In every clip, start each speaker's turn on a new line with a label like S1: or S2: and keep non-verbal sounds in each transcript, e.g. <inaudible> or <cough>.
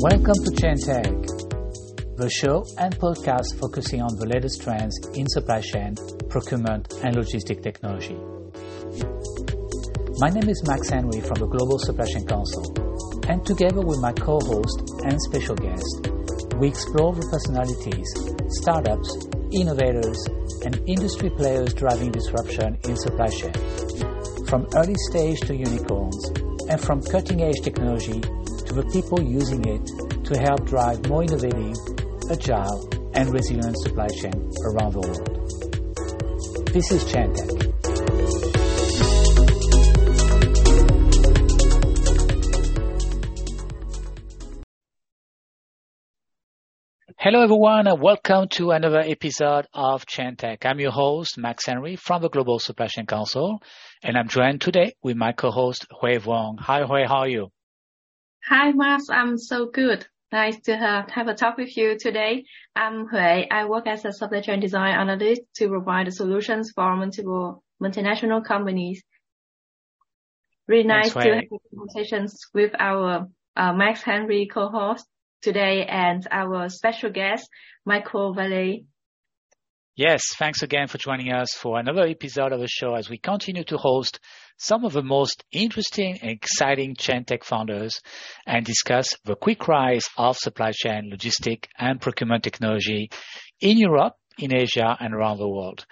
S1: Welcome to Chain Tech, the show and podcast focusing on the latest trends in supply chain, procurement, and logistic technology. My name is Max Henry from the Global Supply Chain Council, and together with my co-host and special guest, we explore the personalities, startups, innovators, and industry players driving disruption in supply chain. From early stage to unicorns, and from cutting edge technology to the people using it to help drive more innovative, agile, and resilient supply chain around the world. This is ChainTech. Hello everyone and welcome to another episode of ChainTech. I'm your host, Max Henry from the Global Supply Chain Council, and I'm joined today with my co-host, Hui Wong. Hi Hui, how are you?
S2: Hi Max, I'm so good. Nice to have, have a talk with you today. I'm Hui. I work as a supply chain design analyst to provide solutions for multiple multinational companies. Really nice
S1: Thanks,
S2: to have conversations with our uh, Max Henry co-host today and our special guest, Michiel Valee.
S1: Yes, thanks again for joining us for another episode of the show as we continue to host some of the most interesting and exciting chain tech founders and discuss the quick rise of supply chain, logistic, and procurement technology in Europe, in Asia, and around the world.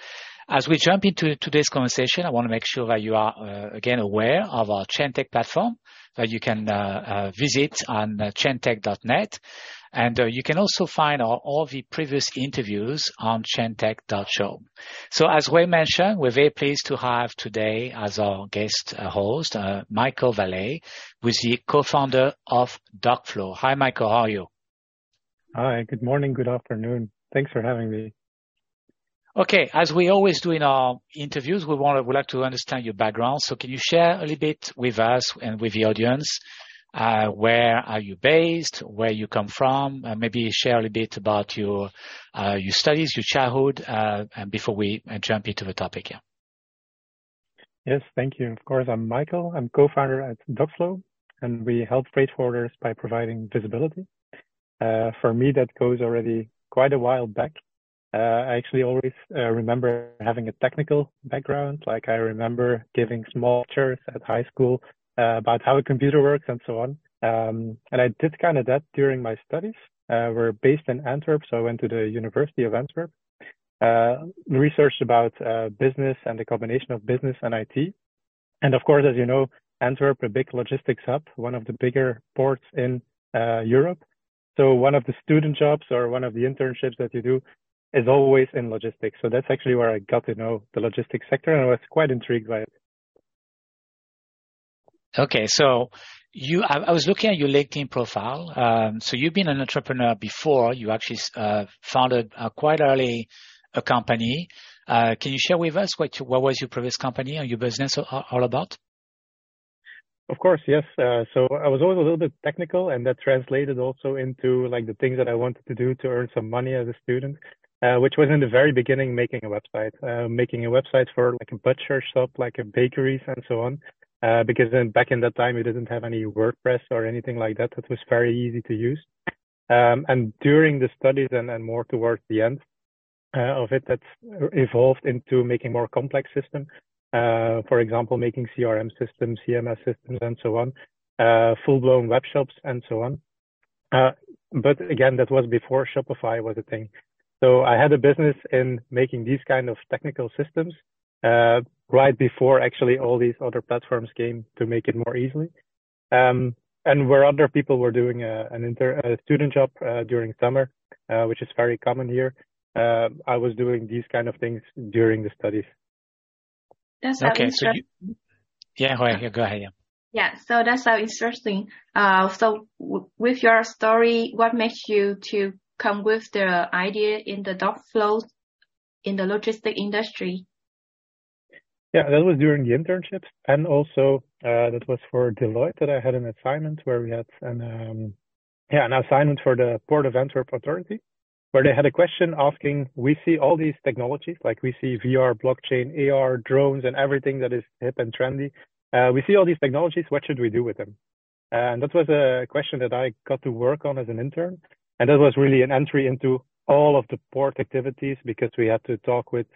S1: As we jump into today's conversation, I want to make sure that you are uh, again aware of our ChainTech platform that you can uh, uh, visit on uh, chaintech.net. And uh, you can also find all, all the previous interviews on chaintech.show. So as Ray mentioned, we're very pleased to have today as our guest uh, host, uh, Michiel Valee, who is the co-founder of Dockflow. Hi, Michiel. How are you?
S3: Hi, good morning, good afternoon. Thanks for having me.
S1: Okay, as we always do in our interviews, we want to, would like to understand your background. So can you share a little bit with us and with the audience? Uh, where are you based? Where you come from? Uh, maybe share a little bit about your uh, your studies, your childhood, uh, and before we uh, jump into the topic. Yeah.
S3: Yes, thank you. Of course, I'm Michiel. I'm co-founder at Dockflow, and we help freight forwarders by providing visibility. Uh, for me, that goes already quite a while back. Uh, I actually always remember having a technical background. Like I remember giving small lectures at high school uh, about how a computer works and so on. Um, and I did kind of that during my studies. Uh, we're based in Antwerp, so I went to the University of Antwerp. Uh, researched about uh, business and the combination of business and IT. And of course, as you know, Antwerp, a big logistics hub, one of the bigger ports in uh, Europe. So one of the student jobs or one of the internships that you do is always in logistics. So that's actually where I got to know the logistics sector and I was quite intrigued by it.
S1: Okay, so you, I, I was looking at your LinkedIn profile. Um, so you've been an entrepreneur before. You actually uh, founded uh, quite early a company. Uh, can you share with us what what was your previous company and your business all, all about?
S3: Of course, yes. Uh, so I was always a little bit technical, and that translated also into like the things that I wanted to do to earn some money as a student, uh, which was in the very beginning making a website, uh, making a website for like a butcher shop, like a bakeries and so on. Uh, because back in that time, we didn't have any WordPress or anything like that. That was very easy to use. Um, and during the studies and, and more towards the end uh, of it, that's evolved into making more complex systems. Uh, for example, making CRM systems, CMS systems, and so on, uh, full-blown web shops, and so on. Uh, but again, that was before Shopify was a thing. So I had a business in making these kind of technical systems uh, right before actually all these other platforms came to make it more easily. Um, and where other people were doing a, an inter, a student job uh, during summer, uh, which is very common here, uh, I was doing these kind of things during the studies.
S2: That's so
S1: Okay, so
S2: interesting.
S1: you, yeah, go ahead. Go ahead. Yeah.
S2: Yeah, so that's so interesting. Uh, so w- with your story, what makes you to come with the idea in the dog flow in the logistic industry?
S3: Yeah, that was during the internships, and also uh, that was for Deloitte that I had an assignment where we had an um, yeah an assignment for the Port of Antwerp Authority, where they had a question asking, we see all these technologies, like we see VR, blockchain, AR, drones, and everything that is hip and trendy. Uh, we see all these technologies. What should we do with them? And that was a question that I got to work on as an intern. And that was really an entry into all of the port activities because we had to talk with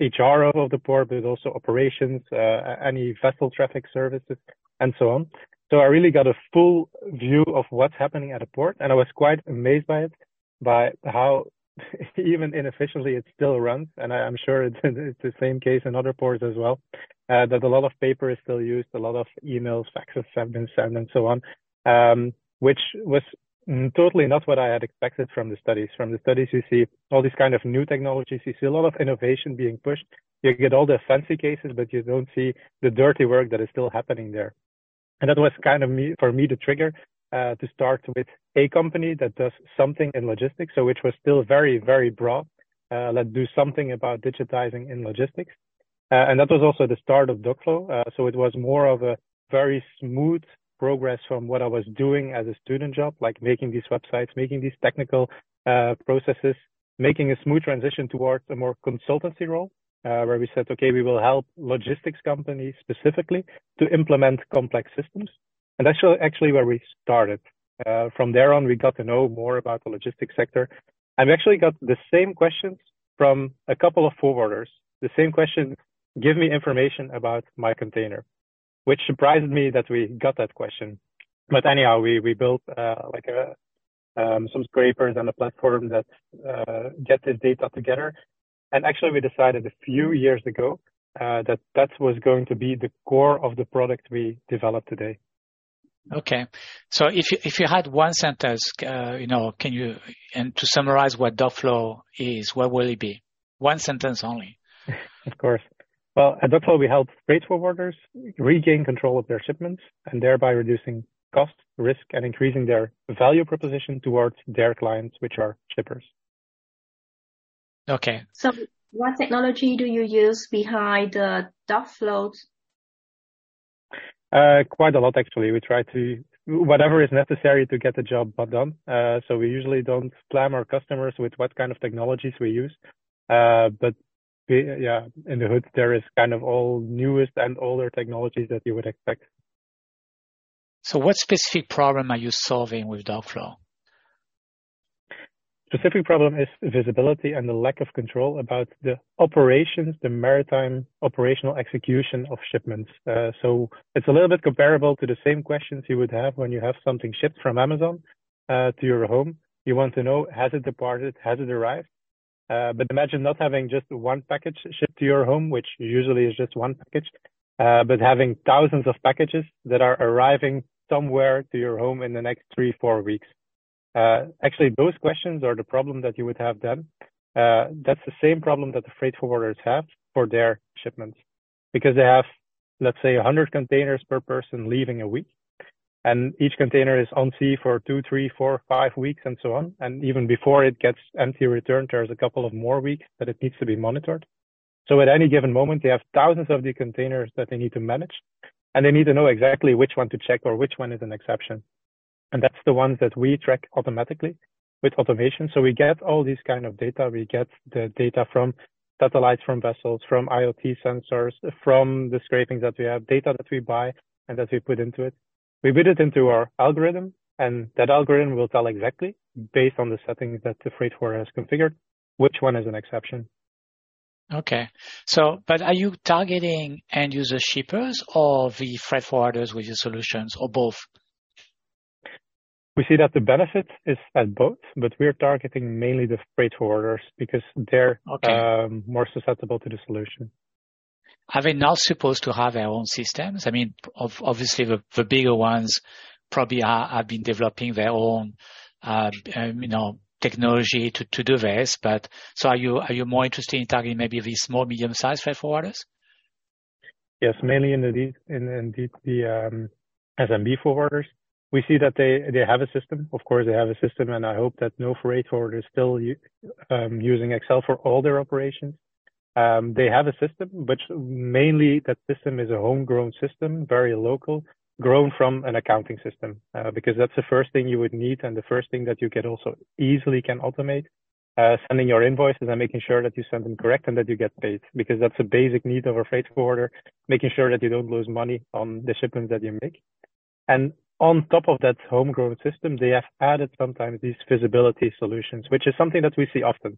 S3: HR of the port, but also operations, uh, any vessel traffic services, and so on. So I really got a full view of what's happening at a port, and I was quite amazed by it, by how <laughs> even inefficiently it still runs. And I, am sure it's, <laughs> it's, the same case in other ports as well. Uh, that a lot of paper is still used, a lot of emails, faxes have been sent, and so on, um, which was totally not what I had expected from the studies. From the studies, you see all these kind of new technologies. You see a lot of innovation being pushed. You get all the fancy cases, but you don't see the dirty work that is still happening there. And that was kind of me for me the trigger uh, to start with a company that does something in logistics. So which was still very very broad. Uh, let's do something about digitizing in logistics. Uh, and that was also the start of Dockflow. Uh, so it was more of a very smooth progress from what I was doing as a student job, like making these websites, making these technical uh, processes, making a smooth transition towards a more consultancy role, uh, where we said, okay, we will help logistics companies specifically to implement complex systems. And that's actually where we started. Uh, from there on, we got to know more about the logistics sector. And we actually got the same questions from a couple of forwarders. The same question, give me information about my container which surprised me that we got that question. But anyhow, we we built uh, like a um, some scrapers and a platform that uh, get this data together. And actually, we decided a few years ago uh, that that was going to be the core of the product we develop today.
S1: Okay, so if you if you had one sentence, uh, you know, can you and to summarize what Dockflow is, what will it be? One sentence only. <laughs>
S3: of course. Well, at Dockflow, we help freight forwarders regain control of their shipments and thereby reducing cost, risk, and increasing their value proposition towards their clients, which are shippers.
S1: Okay.
S2: So what technology do you use behind the Dockflow?
S3: Uh, quite a lot, actually. We try to whatever is necessary to get the job done. Uh, so we usually don't spam our customers with what kind of technologies we use. Uh, but yeah, in the hood, there is kind of all newest and older technologies that you would expect.
S1: So what specific problem are you solving with Dockflow?
S3: Specific problem is visibility and the lack of control about the operations, the maritime operational execution of shipments. Uh, so it's a little bit comparable to the same questions you would have when you have something shipped from Amazon uh, to your home. You want to know, has it departed? Has it arrived? Uh, but imagine not having just one package shipped to your home, which usually is just one package, uh, but having thousands of packages that are arriving somewhere to your home in the next three, four weeks. Uh, actually, those questions are the problem that you would have then. Uh, that's the same problem that the freight forwarders have for their shipments because they have, let's say, 100 containers per person leaving a week and each container is on sea for two, three, four, five weeks and so on. And even before it gets empty returned, there's a couple of more weeks that it needs to be monitored. So at any given moment, they have thousands of the containers that they need to manage and they need to know exactly which one to check or which one is an exception. And that's the ones that we track automatically with automation. So we get all these kind of data. We get the data from satellites, from vessels, from IoT sensors, from the scrapings that we have, data that we buy and that we put into it. We put it into our algorithm, and that algorithm will tell exactly, based on the settings that the freight forwarder has configured, which one is an exception.
S1: Okay. So, but are you targeting end user shippers or the freight forwarders with your solutions or both?
S3: We see that the benefit is at both, but we're targeting mainly the freight forwarders because they're okay. um, more susceptible to the solution
S1: are they not supposed to have their own systems? I mean, obviously the, the bigger ones probably are, have been developing their own, uh, um, you know, technology to, to do this. But so are you, are you more interested in targeting maybe these small, medium sized freight forwarders?
S3: Yes, mainly in the, in, indeed the, um, SMB forwarders. We see that they, they have a system. Of course, they have a system, and I hope that no freight forwarder is still um, using Excel for all their operations. Um, they have a system, but mainly that system is a homegrown system, very local, grown from an accounting system, uh, because that's the first thing you would need and the first thing that you get also easily can automate. Uh, sending your invoices and making sure that you send them correct and that you get paid, because that's a basic need of a freight forwarder, making sure that you don't lose money on the shipments that you make. And on top of that homegrown system, they have added sometimes these visibility solutions, which is something that we see often.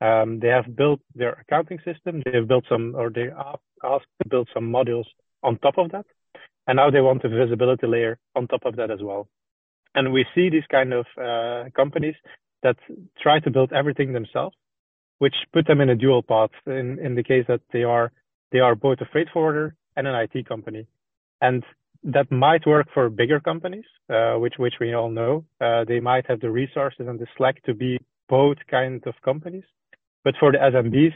S3: Um, they have built their accounting system, they have built some, or they asked to build some modules on top of that. And now they want a visibility layer on top of that as well. And we see these kind of uh, companies that try to build everything themselves, which put them in a dual path in, in the case that they are, they are both a freight forwarder and an IT company. And that might work for bigger companies, uh, which, which we all know. Uh, they might have the resources and the slack to be both kinds of companies. But for the SMBs,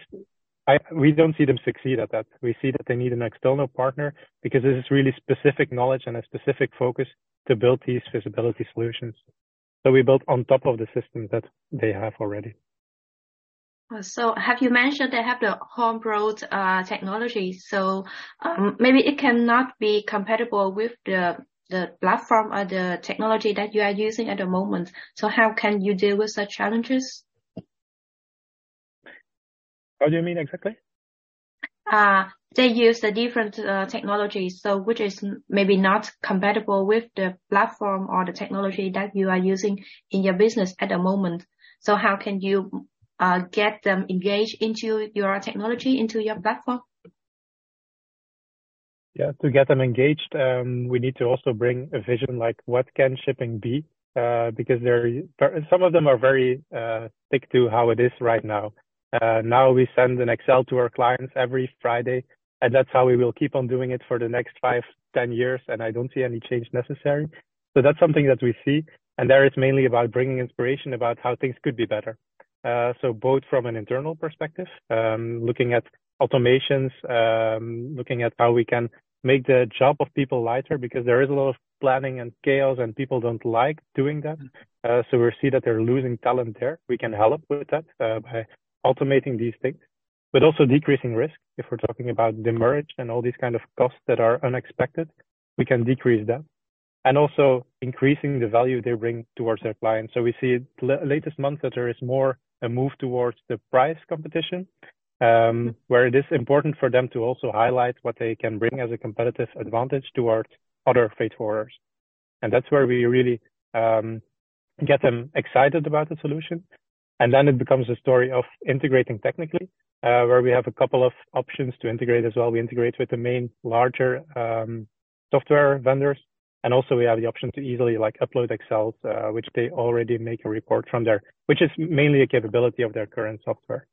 S3: I, we don't see them succeed at that. We see that they need an external partner because this is really specific knowledge and a specific focus to build these visibility solutions. So we built on top of the system that they have already.
S2: So have you mentioned they have the homegrown uh, technology? So um, maybe it cannot be compatible with the the platform or the technology that you are using at the moment. So how can you deal with such challenges?
S3: How do you mean exactly?
S2: Uh, they use the different uh, technologies, so which is maybe not compatible with the platform or the technology that you are using in your business at the moment. So how can you uh, get them engaged into your technology, into your platform?
S3: Yeah, to get them engaged, um, we need to also bring a vision like what can shipping be? Uh, because there, some of them are very uh, stick to how it is right now. Uh, now we send an Excel to our clients every Friday, and that's how we will keep on doing it for the next five, ten years. And I don't see any change necessary. So that's something that we see. And there it's mainly about bringing inspiration about how things could be better. Uh, so both from an internal perspective, um, looking at automations, um, looking at how we can make the job of people lighter because there is a lot of planning and chaos and people don't like doing that. Uh, so we see that they're losing talent there. We can help with that uh, by automating these things, but also decreasing risk. If we're talking about demurrage and all these kind of costs that are unexpected, we can decrease that. And also increasing the value they bring towards their clients. So we see latest month that there is more a move towards the price competition, um, where it is important for them to also highlight what they can bring as a competitive advantage towards other freight forwarders. And that's where we really um, get them excited about the solution and then it becomes a story of integrating technically, uh, where we have a couple of options to integrate as well. We integrate with the main larger um, software vendors. And also we have the option to easily like upload Excel, uh, which they already make a report from there, which is mainly a capability of their current software.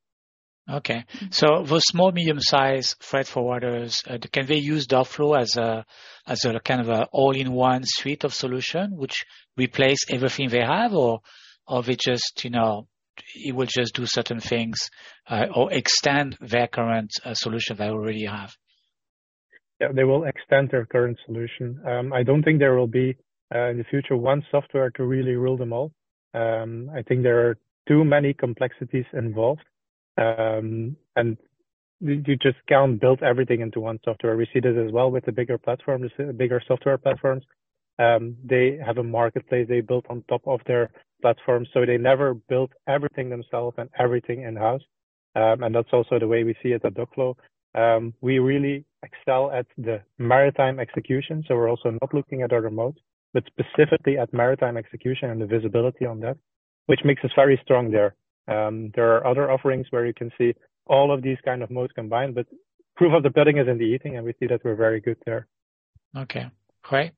S1: Okay. So the small, medium-sized freight forwarders, uh, can they use Dockflow as a, as a kind of a all-in-one suite of solution, which replace everything they have or, or they just, you know, it will just do certain things uh, or extend their current uh, solution they already have.
S3: Yeah, they will extend their current solution. Um, I don't think there will be uh, in the future one software to really rule them all. Um, I think there are too many complexities involved, um, and you just can't build everything into one software. We see this as well with the bigger platforms, bigger software platforms. Um, they have a marketplace they built on top of their platform. So they never built everything themselves and everything in house. Um, and that's also the way we see it at Dockflow. Um, we really excel at the maritime execution. So we're also not looking at other modes, but specifically at maritime execution and the visibility on that, which makes us very strong there. Um, there are other offerings where you can see all of these kind of modes combined, but proof of the pudding is in the eating, and we see that we're very good there.
S1: Okay, great.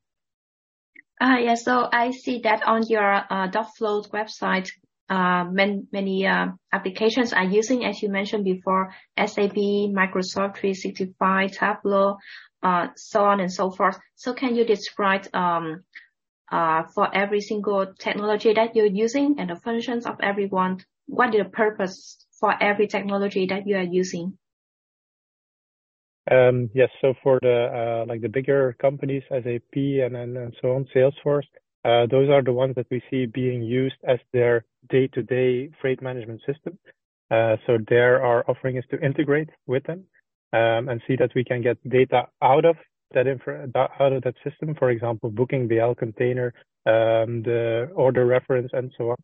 S2: Uh, yeah, so I see that on your uh, Dockflow website, uh, many, many applications are using, as you mentioned before, SAP, Microsoft 365, Tableau, uh, so on and so forth. So can you describe um, uh, for every single technology that you're using and the functions of every one? What is the purpose for every technology that you are using?
S3: Um, yes. So for the uh, like the bigger companies, SAP and and, and so on, Salesforce, uh, those are the ones that we see being used as their day-to-day freight management system. Uh, so there, our offering is to integrate with them um, and see that we can get data out of that out of that system. For example, booking BL container, um, the order reference, and so on,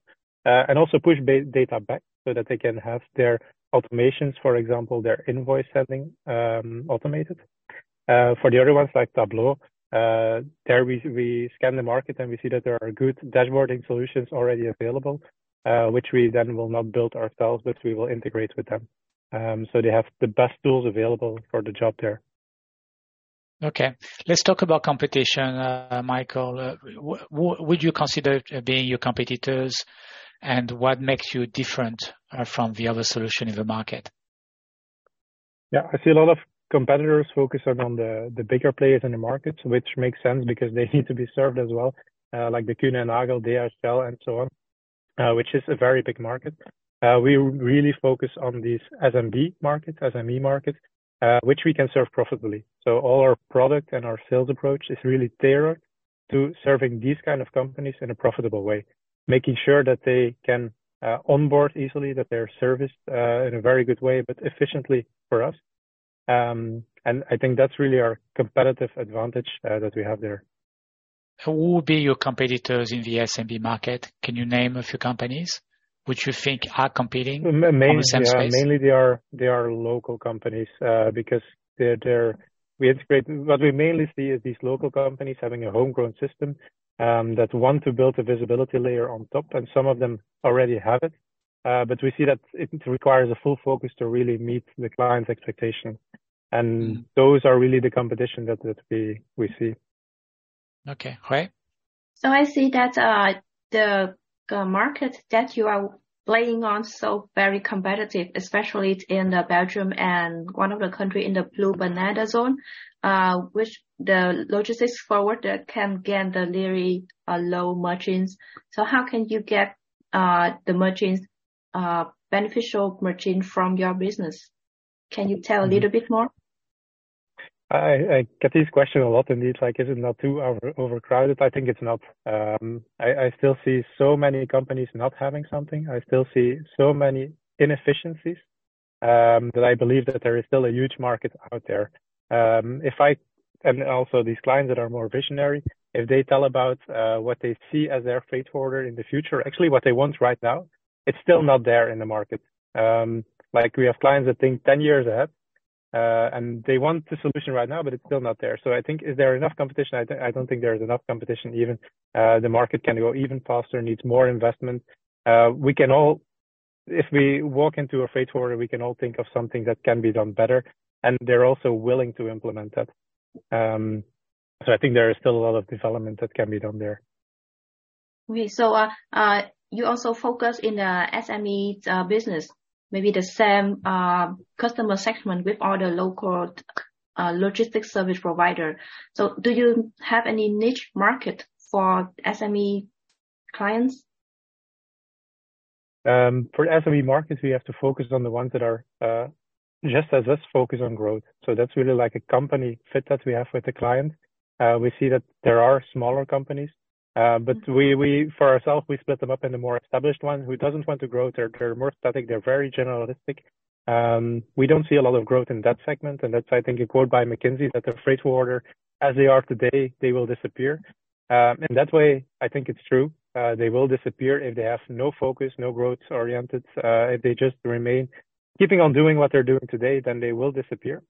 S3: uh, and also push data back so that they can have their automations, for example, their invoice sending um, automated. Uh, for the other ones like Tableau, Uh, there we, we scan the market and we see that there are good dashboarding solutions already available, uh, which we then will not build ourselves, but we will integrate with them. Um, so they have the best tools available for the job there.
S1: Okay, let's talk about competition, uh, Michiel. Uh, would you consider being your competitors, and what makes you different uh, from the other solution in the market?
S3: Yeah, I see a lot of competitors focusing on the the bigger players in the market, which makes sense because they <laughs> need to be served as well, uh, like the Kuehne Nagel, DHL, and so on, uh, which is a very big market. Uh, we really focus on these SMB markets, SME markets, uh, which we can serve profitably. So all our product and our sales approach is really tailored to serving these kind of companies in a profitable way, making sure that they can uh, onboard easily, that they're serviced uh, in a very good way, but efficiently for us. Um, and I think that's really our competitive advantage uh, that we have there.
S1: Who would be your competitors in the SMB market? Can you name a few companies? which you think are competing mainly, the
S3: yeah,
S1: space?
S3: Mainly they are they are local companies uh, because they're, they're we integrate what we mainly see is these local companies having a homegrown system um, that want to build a visibility layer on top, and some of them already have it. Uh, but we see that it requires a full focus to really meet the client's expectations, and mm. those are really the competition that, that we we see.
S1: Okay, right.
S2: So I see that uh, the uh, market that you are playing on so very competitive, especially in the Belgium and one of the country in the blue banana zone, which the logistics forwarder can get the very uh, low margins. So how can you get uh, the margins, uh, beneficial margin from your business? Can you tell a little mm-hmm. bit more?
S3: I, get these questions a lot indeed. Like, is it not too overcrowded? I think it's not. Um, I, I still see so many companies not having something. I still see so many inefficiencies um, that I believe that there is still a huge market out there. Um, if I and also these clients that are more visionary, if they tell about uh, what they see as their freight forwarder in the future, actually what they want right now, it's still not there in the market. Um, like we have clients that think 10 years ahead uh, and they want the solution right now, but it's still not there. So I think, is there enough competition? I, th- I don't think there is enough competition even. Uh, the market can go even faster, needs more investment. Uh, we can all, if we walk into a freight forwarder, we can all think of something that can be done better. And they're also willing to implement that. Um, so I think there is still a lot of development that can be done there.
S2: Okay. So, uh, uh, you also focus in the SME uh, business maybe the same uh, customer segment with all the local uh, logistics service provider. So do you have any niche market for SME clients?
S3: Um, for SME markets, we have to focus on the ones that are uh, just as us focus on growth. So that's really like a company fit that we have with the client. Uh, we see that there are smaller companies uh, but we, we, for ourselves, we split them up into more established ones who doesn't want to grow. They're, they're more static. They're very generalistic. Um, we don't see a lot of growth in that segment. And that's, I think, a quote by McKinsey that the freight forwarder, as they are today, they will disappear. Um, in that way, I think it's true. Uh, they will disappear if they have no focus, no growth oriented. Uh, if they just remain keeping on doing what they're doing today, then they will disappear.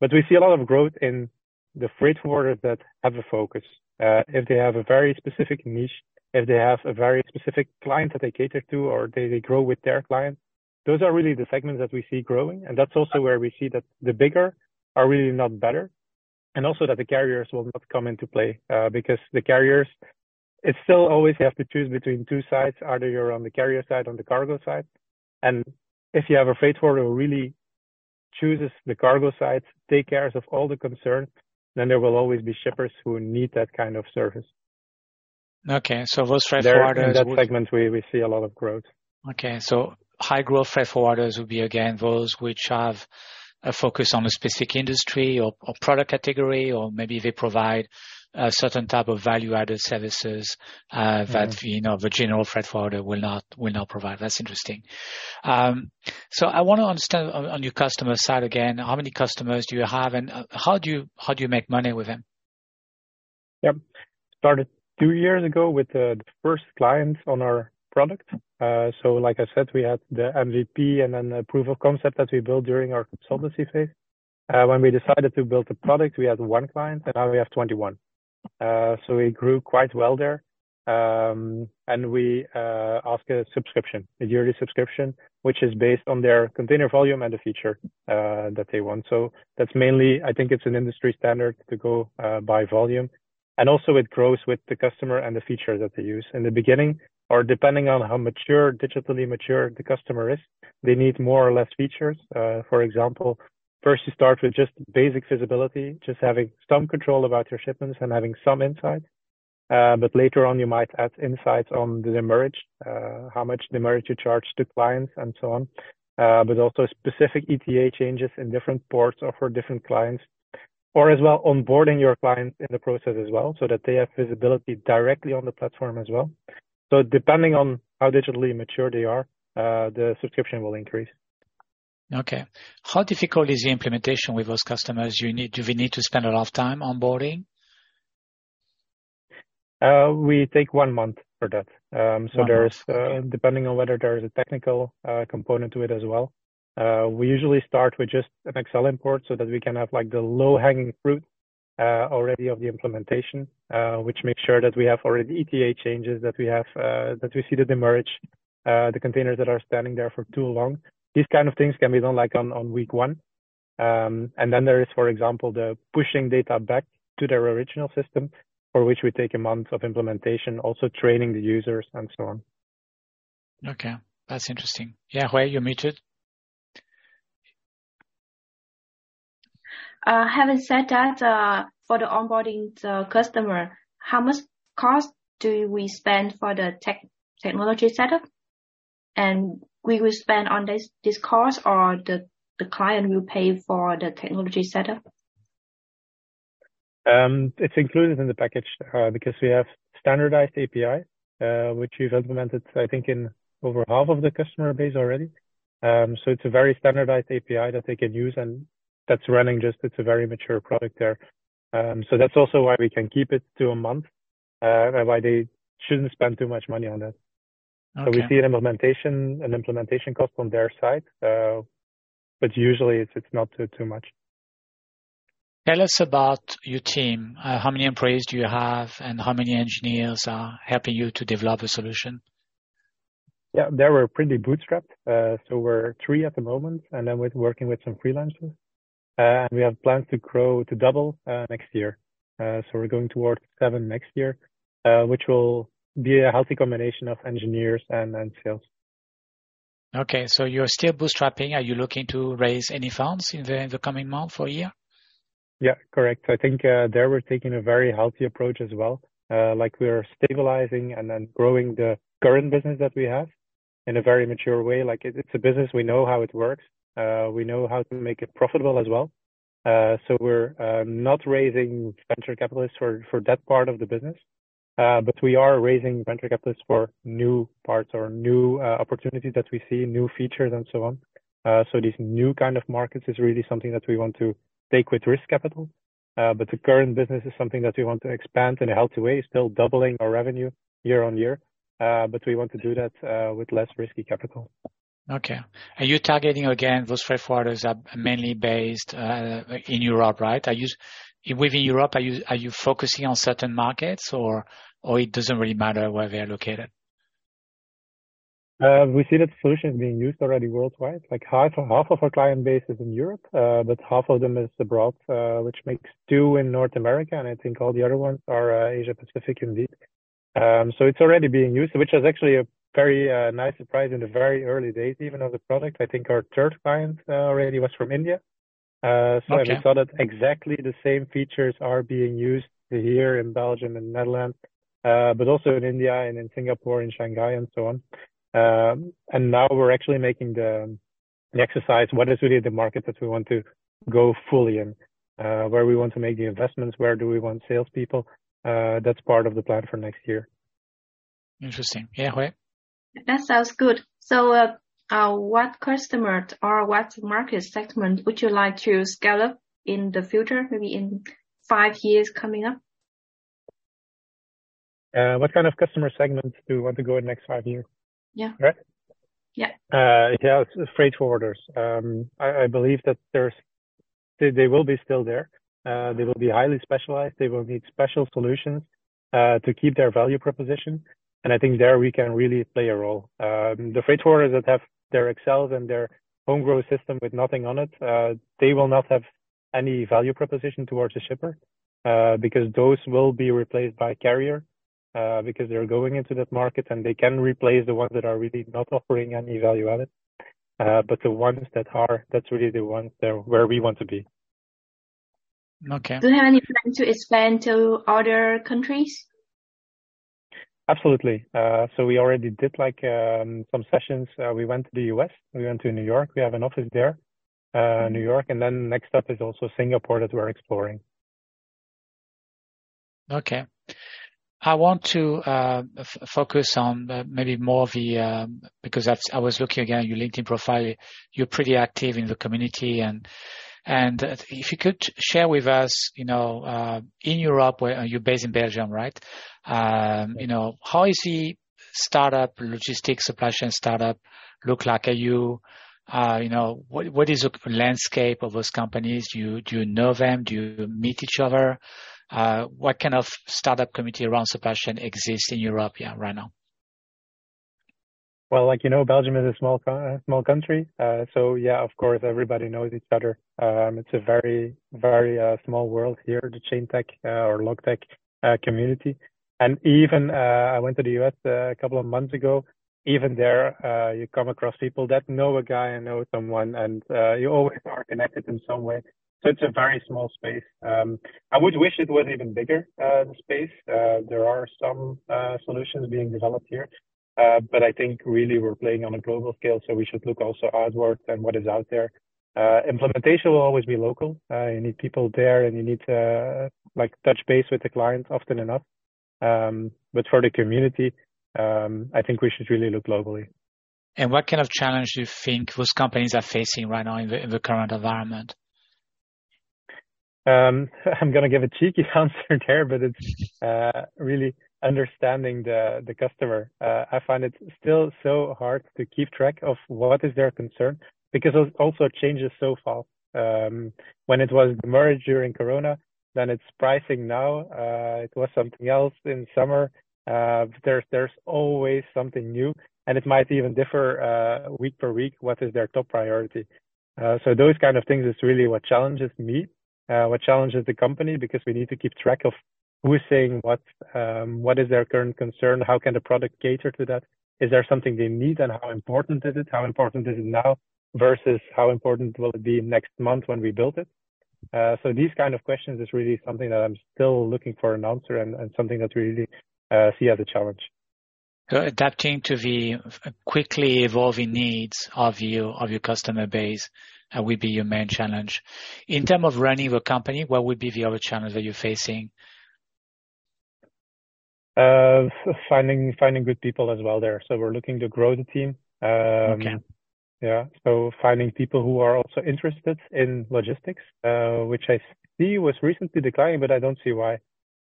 S3: But we see a lot of growth in the freight forwarders that have a focus. Uh, if they have a very specific niche, if they have a very specific client that they cater to or they, they grow with their client, those are really the segments that we see growing. And that's also where we see that the bigger are really not better. And also that the carriers will not come into play uh, because the carriers, it's still always you have to choose between two sides. Either you're on the carrier side, on the cargo side. And if you have a freight forwarder who really chooses the cargo side, take care of all the concerns, then there will always be shippers who need that kind of service.
S1: Okay, so those freight there, forwarders.
S3: In that would... segment, we, we see a lot of growth.
S1: Okay, so high growth freight forwarders would be again those which have a focus on a specific industry or, or product category, or maybe they provide a certain type of value-added services uh, that mm-hmm. you know the general freight forwarder will not will not provide. That's interesting. Um, so I want to understand on, on, your customer side again. How many customers do you have, and uh, how do you how do you make money with them?
S3: Yep, started two years ago with uh, the first clients on our product. Uh, so like I said, we had the MVP and then the proof of concept that we built during our consultancy phase. Uh, when we decided to build the product, we had one client and now we have 21. Uh, so we grew quite well there. Um, and we uh, ask a subscription, a yearly subscription, which is based on their container volume and the feature uh, that they want. So that's mainly, I think it's an industry standard to go uh, by volume. And also it grows with the customer and the feature that they use. In the beginning, or depending on how mature, digitally mature the customer is, they need more or less features. Uh, for example, first you start with just basic visibility, just having some control about your shipments and having some insight. Uh, but later on, you might add insights on the demurrage, uh, how much demurrage you charge to clients and so on. Uh, but also specific ETA changes in different ports or for different clients, or as well onboarding your clients in the process as well, so that they have visibility directly on the platform as well. So depending on how digitally mature they are, uh, the subscription will increase.
S1: Okay. How difficult is the implementation with those customers? You need, do we need to spend a lot of time onboarding?
S3: Uh, we take one month for that. Um, so one there's, uh, depending on whether there's a technical uh, component to it as well. Uh, we usually start with just an Excel import so that we can have like the low hanging fruit uh, already of the implementation, uh, which makes sure that we have already ETA changes, that we have, that we see the demurrage, the containers that are standing there for too long. These kind of things can be done like on, on week one. Um, and then there is, for example, the pushing data back to their original system for which we take a month of implementation, also training the users and so on.
S1: Okay, that's interesting. Yeah, Hui, you're muted.
S2: Uh, having said that, uh, for the onboarding the customer, how much cost do we spend for the tech technology setup? And we will spend on this, this cost or the, the client will pay for the technology setup?
S3: Um, it's included in the package uh, because we have standardized API, uh, which we've implemented, I think, in over half of the customer base already. Um, so it's a very standardized API that they can use, and that's running just. It's a very mature product there. Um, so that's also why we can keep it to a month, uh, and why they shouldn't spend too much money on that. Okay. So we see an implementation, an implementation cost on their side, uh, but usually it's it's not too too much.
S1: Tell us about your team. Uh, how many employees do you have, and how many engineers are helping you to develop a solution?
S3: Yeah, there we're pretty bootstrapped. Uh, so we're three at the moment, and then we're working with some freelancers. Uh, and we have plans to grow to double uh, next year. Uh, so we're going towards seven next year, uh, which will be a healthy combination of engineers and, and sales.
S1: Okay, so you're still bootstrapping. Are you looking to raise any funds in the in the coming month or year?
S3: Yeah, correct. I think uh, there we're taking a very healthy approach as well. Uh, like we're stabilizing and then growing the current business that we have in a very mature way. Like it, it's a business, we know how it works. Uh, we know how to make it profitable as well. Uh, so we're uh, not raising venture capitalists for, for that part of the business. Uh, but we are raising venture capitalists for new parts or new uh, opportunities that we see, new features and so on. Uh, so these new kind of markets is really something that we want to take with risk capital. Uh, but the current business is something that we want to expand in a healthy way, still doubling our revenue year on year. Uh, but we want to do that uh, with less risky capital.
S1: Okay. Are you targeting again, those freight forwarders are mainly based in Europe, right? Are you within Europe, are you are you focusing on certain markets or or it doesn't really matter where they're located?
S3: Uh, we see that solution is being used already worldwide. Like half half of our client base is in Europe, uh, but half of them is abroad, uh, which makes two in North America, and I think all the other ones are Asia Pacific indeed. Um, so it's already being used, which is actually a very uh, nice surprise in the very early days, even of the product. I think our third client uh, already was from India. Uh, so okay. we saw that exactly the same features are being used here in Belgium and Netherlands, uh, but also in India and in Singapore, in Shanghai, and so on. Um, and now we're actually making the, the exercise. What is really the market that we want to go fully in? Uh, where we want to make the investments? Where do we want salespeople? Uh, that's part of the plan for next year.
S1: Interesting. Yeah, Hui.
S2: That sounds good. So, uh, what customer or what market segment would you like to scale up in the future, maybe in five years coming up?
S3: Uh, what kind of customer segments do you want to go in the next five years?
S2: Yeah.
S3: Right?
S2: Yeah.
S3: Uh, yeah, freight forwarders. Um, I, I believe that there's, they, they will be still there. Uh, they will be highly specialized. They will need special solutions uh, to keep their value proposition. And I think there we can really play a role. Um, the freight forwarders that have their Excels and their homegrown system with nothing on it, uh, they will not have any value proposition towards the shipper uh, because those will be replaced by carrier uh, because they're going into that market and they can replace the ones that are really not offering any value added. Uh, but the ones that are, that's really the ones that where we want to be.
S1: Okay.
S2: Do you have any plan to expand to other countries?
S3: Absolutely. Uh, so we already did like um, some sessions. Uh, we went to the US. We went to New York. We have an office there, uh, mm-hmm. New York, and then next up is also Singapore that we're exploring.
S1: Okay. I want to uh, f- focus on uh, maybe more the um, because i was looking again at your LinkedIn profile. You're pretty active in the community, and and if you could share with us, you know, uh, in Europe, where you're based in Belgium, right? Um, you know, how is the startup logistics supply chain startup look like? Are you, uh, you know, what what is the landscape of those companies? Do you do you know them? Do you meet each other? Uh, what kind of startup community around supply chain exists in Europe, yeah, right now?
S3: Well, like you know, Belgium is a small small country, uh, so yeah, of course, everybody knows each other. Um, it's a very very uh, small world here, the chain tech uh, or log tech uh, community. And even uh, I went to the US uh, a couple of months ago. Even there, you come across people that know a guy and know someone, and you always are connected in some way. So it's a very small space. Um, I would wish it was even bigger, the space. there are some solutions being developed here, uh, but I think really we're playing on a global scale, so we should look also outward and what is out there. Uh, implementation will always be local. Uh, you need people there, and you need to like touch base with the client often enough. Um, but for the community, um, I think we should really look globally.
S1: And what kind of challenge do you think those companies are facing right now in the, in the current environment?
S3: Um, <laughs> I'm going to give a cheeky <laughs> answer there, but it's uh, really understanding the the customer. Uh, I find it still so hard to keep track of what is their concern because it also changes so fast. Um, when it was demurrage during Corona, then it's pricing now. Uh, it was something else in summer. Uh, there's there's always something new, and it might even differ uh, week per week. What is their top priority? Uh, so those kind of things is really what challenges me, uh, what challenges the company because we need to keep track of who is saying what, um, what is their current concern, how can the product cater to that? Is there something they need and how important is it? How important is it now versus how important will it be next month when we build it? Uh, so these kind of questions is really something that I'm still looking for an answer and, and something that we really uh, see as a challenge.
S1: So adapting to the quickly evolving needs of you of your customer base uh, will be your main challenge. In terms of running the company, what would be the other challenge that you're facing?
S3: Uh, finding finding good people as well there. So we're looking to grow the team.
S1: Um, okay.
S3: Yeah. So finding people who are also interested in logistics, uh, which I see was recently declining, but I don't see why.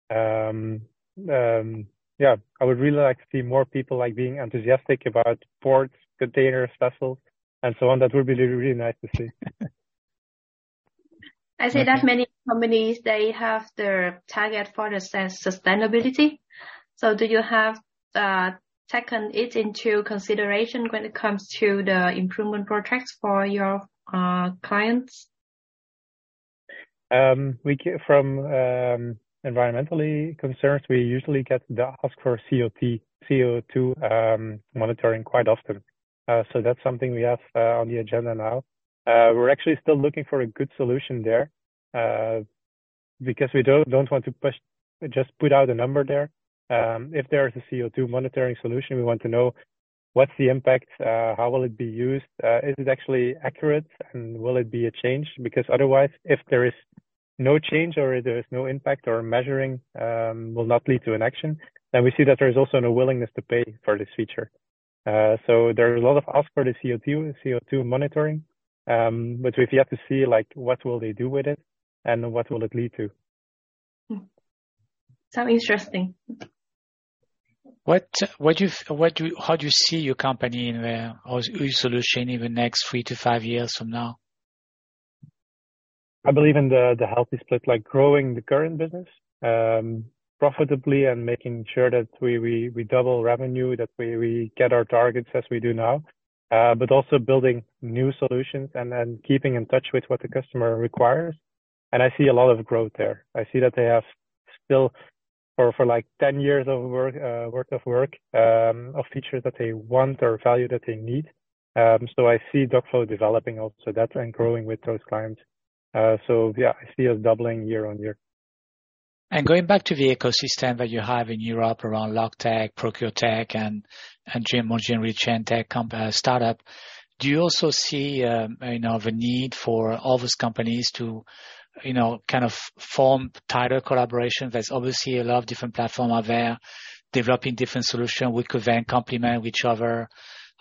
S3: Um, um, yeah, I would really like to see more people like being enthusiastic about ports, containers, vessels, and so on. That would be really, really nice to see.
S2: I see okay. that many companies they have their target for the sustainability. So do you have uh, taken it into consideration when it comes to the improvement projects for your uh, clients?
S3: Um, we from um, environmentally concerns, we usually get the ask for COT, CO2 um, monitoring quite often. Uh, so that's something we have uh, on the agenda now. Uh, we're actually still looking for a good solution there uh, because we don't don't want to push just put out a number there. Um, if there is a CO2 monitoring solution, we want to know what's the impact, uh, how will it be used, uh, is it actually accurate, and will it be a change? Because otherwise, if there is no change or there is no impact or measuring um, will not lead to an action, then we see that there is also no willingness to pay for this feature. Uh, so there's a lot of ask for the CO2 CO2 monitoring, um, but we've yet to see like what will they do with it and what will it lead to.
S2: So interesting.
S1: What what do you what do how do you see your company in the or your solution in the next three to five years from now?
S3: I believe in the the healthy split, like growing the current business um, profitably and making sure that we we we double revenue, that we we get our targets as we do now, uh, but also building new solutions and then keeping in touch with what the customer requires. And I see a lot of growth there. I see that they have still for for like 10 years of work uh, worth of work um, of features that they want or value that they need. Um, so I see Dockflow developing also that and growing with those clients. Uh, so yeah, I see us doubling year on year.
S1: And going back to the ecosystem that you have in Europe around LogTech, ProcureTech, and and more generally Chaintech uh, startup, do you also see um, you know the need for all those companies to you know kind of form tighter collaboration? There's obviously a lot of different platforms out there developing different solutions. We could then complement each other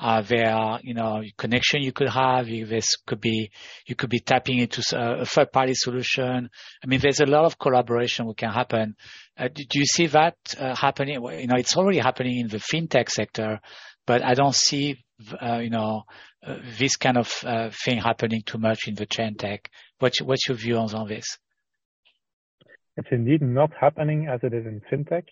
S1: uh, there are, you know, connection you could have. This could be, you could be tapping into a third party solution. I mean, there's a lot of collaboration that can happen. Uh, do, do, you see that uh, happening? You know, it's already happening in the fintech sector, but I don't see, uh, you know, uh, this kind of uh, thing happening too much in the chain tech. What's, what's your view on, this?
S3: It's indeed not happening as it is in fintech.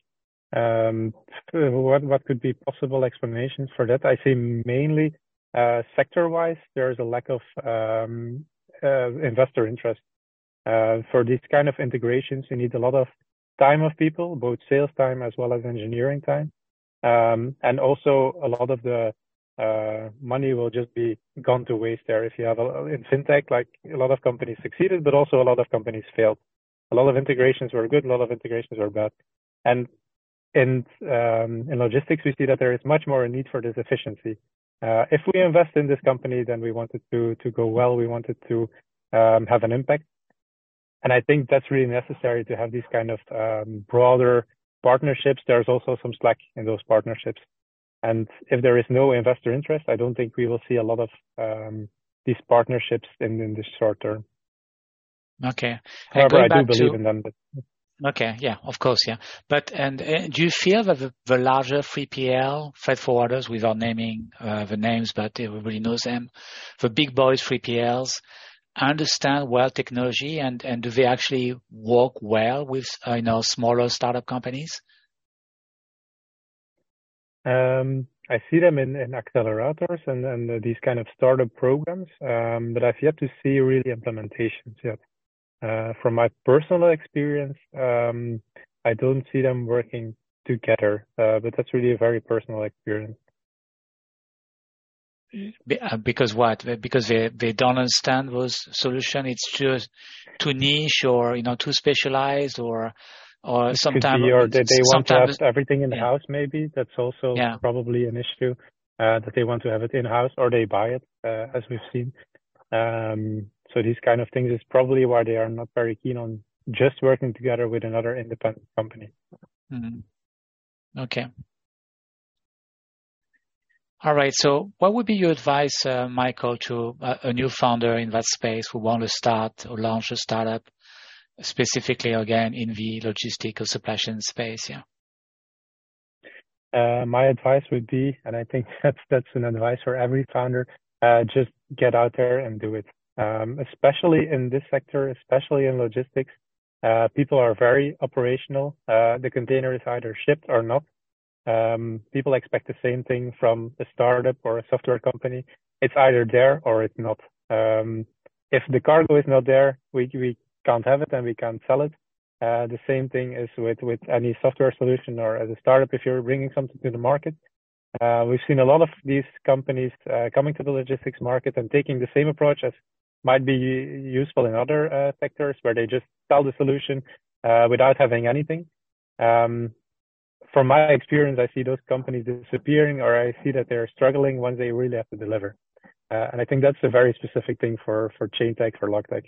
S3: Um, what what could be possible explanations for that? I see mainly uh, sector-wise, there is a lack of um, uh, investor interest. Uh, for these kind of integrations, you need a lot of time of people, both sales time as well as engineering time. Um, and also a lot of the uh, money will just be gone to waste there. If you have a, in fintech, like a lot of companies succeeded, but also a lot of companies failed. A lot of integrations were good, a lot of integrations were bad. And in um, in logistics, we see that there is much more a need for this efficiency. Uh, if we invest in this company, then we want it to to go well. We want it to um, have an impact, and I think that's really necessary to have these kind of um, broader partnerships. There's also some slack in those partnerships, and if there is no investor interest, I don't think we will see a lot of um, these partnerships in in the short term.
S1: Okay.
S3: However, I do believe to... in them. But...
S1: Okay. Yeah, of course. Yeah. But and uh, do you feel that the, the larger 3PL freight forwarders, without naming uh, the names, but everybody knows them, the big boys 3PLs, understand well technology and and do they actually work well with uh, you know smaller startup companies?
S3: Um, I see them in, in accelerators and, and uh, these kind of startup programs, um, but I've yet to see really implementations yet. Uh, from my personal experience, um, I don't see them working together, uh, but that's really a very personal experience.
S1: Uh, because what? Because they, they don't understand those solution. It's just too niche or, you know, too specialized or, or sometimes.
S3: Or they, they want to have everything in the yeah. house maybe. That's also yeah. probably an issue, uh, that they want to have it in house or they buy it, uh, as we've seen. Um, so these kind of things is probably why they are not very keen on just working together with another independent company.
S1: Mm-hmm. Okay. All right. So what would be your advice, uh, Michiel, to a, a, new founder in that space who want to start or launch a startup, specifically again in the logistical supply chain space? Yeah.
S3: Uh, my advice would be, and I think <laughs> that's that's an advice for every founder, uh, just get out there and do it um, especially in this sector, especially in logistics. Uh, people are very operational. Uh, the container is either shipped or not. Um, people expect the same thing from a startup or a software company. It's either there or it's not. Um, if the cargo is not there, we, we can't have it and we can't sell it. Uh, the same thing is with, with any software solution or as a startup, if you're bringing something to the market, uh, we've seen a lot of these companies uh, coming to the logistics market and taking the same approach as might be useful in other uh, sectors where they just sell the solution uh, without having anything. Um, from my experience, I see those companies disappearing, or I see that they're struggling once they really have to deliver. Uh, and I think that's a very specific thing for for chain tech, for LogTech.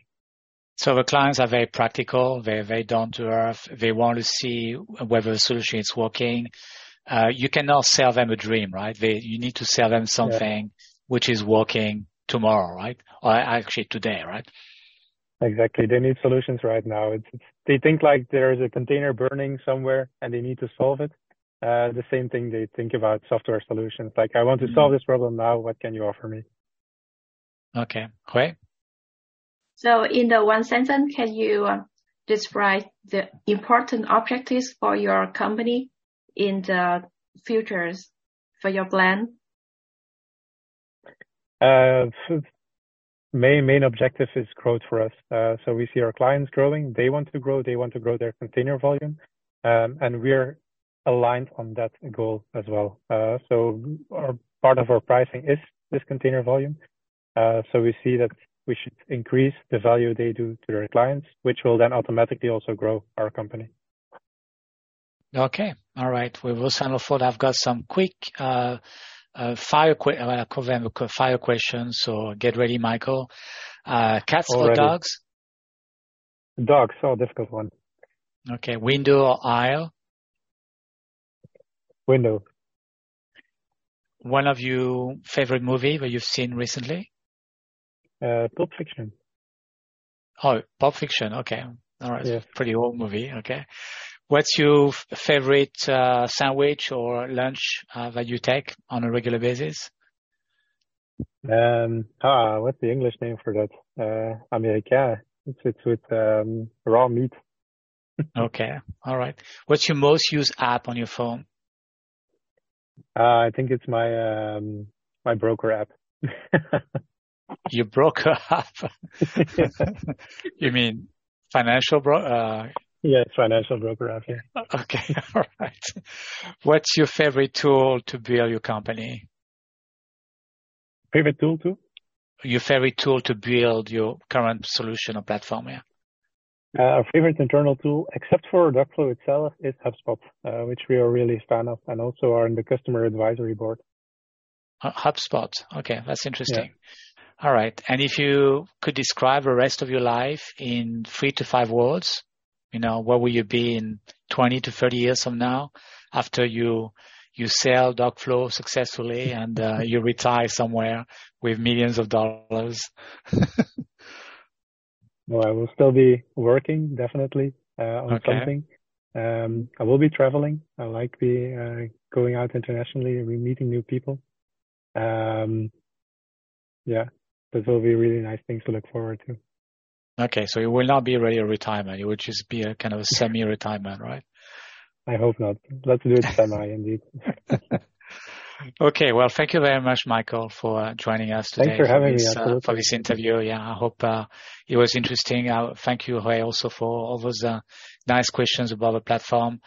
S1: So the clients are very practical. They're very down to earth. They want to see whether the solution is working. Uh, you cannot sell them a dream, right? They, you need to sell them something yeah. which is working tomorrow, right? Or actually today, right?
S3: Exactly. They need solutions right now. It's, it's, they think like there's a container burning somewhere and they need to solve it. Uh, the same thing they think about software solutions. Like, I want to solve mm-hmm. this problem now. What can you offer me?
S1: Okay, great.
S2: So in the one sentence, can you uh, describe the important objectives for your company in the futures for your plan?
S3: Uh, main main objective is growth for us. Uh, so we see our clients growing. They want to grow. They want to grow their container volume, um, and we're aligned on that goal as well. Uh, so our part of our pricing is this container volume. Uh, so we see that we should increase the value they do to their clients, which will then automatically also grow our company.
S1: Okay. All right. With those final thought, I've got some quick uh, uh, fire, que- uh, them fire questions. So get ready, Michiel. Uh, cats or dogs?
S3: Dogs. Oh, difficult one.
S1: Okay. Window or aisle?
S3: Window.
S1: One of your favorite movie that you've seen recently?
S3: Uh, Pulp Fiction.
S1: Oh, Pulp Fiction. Okay. All right.
S3: Yeah.
S1: Pretty old movie. Okay. What's your favorite uh, sandwich or lunch uh, that you take on a regular basis?
S3: Um, ah, what's the English name for that? Uh, America. It's, it's with um, raw meat. <laughs>
S1: okay. All right. What's your most used app on your phone?
S3: Uh, I think it's my um, my broker app. <laughs>
S1: your broker up. <laughs> you mean financial bro? Uh,
S3: yeah, financial broker app. Yeah.
S1: Okay. <laughs> All right. What's your favorite tool to build your company?
S3: Favorite tool too?
S1: Your favorite tool to build your current solution or platform, yeah.
S3: Uh, our favorite internal tool, except for Dockflow itself, is HubSpot, uh, which we are really a fan of, and also are in the customer advisory board.
S1: Uh, HubSpot. Okay, that's interesting. Yeah. All right. And if you could describe the rest of your life in three to five words, you know, where will you be in 20 to 30 years from now after you you sell Dockflow successfully and uh, you retire somewhere with millions of dollars? <laughs>
S3: well, I will still be working definitely uh, on
S1: okay.
S3: something. Um, I will be traveling. I like be uh, going out internationally and meeting new people. Um, yeah, those will be really nice things to look forward to.
S1: Okay, so it will not be really a retirement. It will just be a kind of a <laughs> semi-retirement, right?
S3: I hope not. Let's do it <laughs> semi, indeed. <laughs>
S1: okay, well, thank you very much, Michiel, for joining us today.
S3: Thanks for having
S1: this,
S3: me.
S1: Uh, for this interview. Yeah, I hope uh, it was interesting. Uh, thank you, Ray, also for all those uh, nice questions about the platform.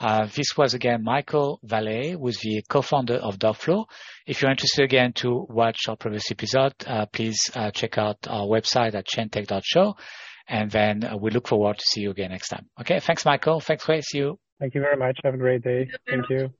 S1: Uh, this was again Michiel Valee, who's the co-founder of Dockflow. If you're interested again to watch our previous episode, uh, please uh, check out our website at chaintech.show. And then uh, we look forward to see you again next time. Okay. Thanks, Michael. Thanks, Ray. See you.
S3: Thank you very much. Have a great day. Thank you.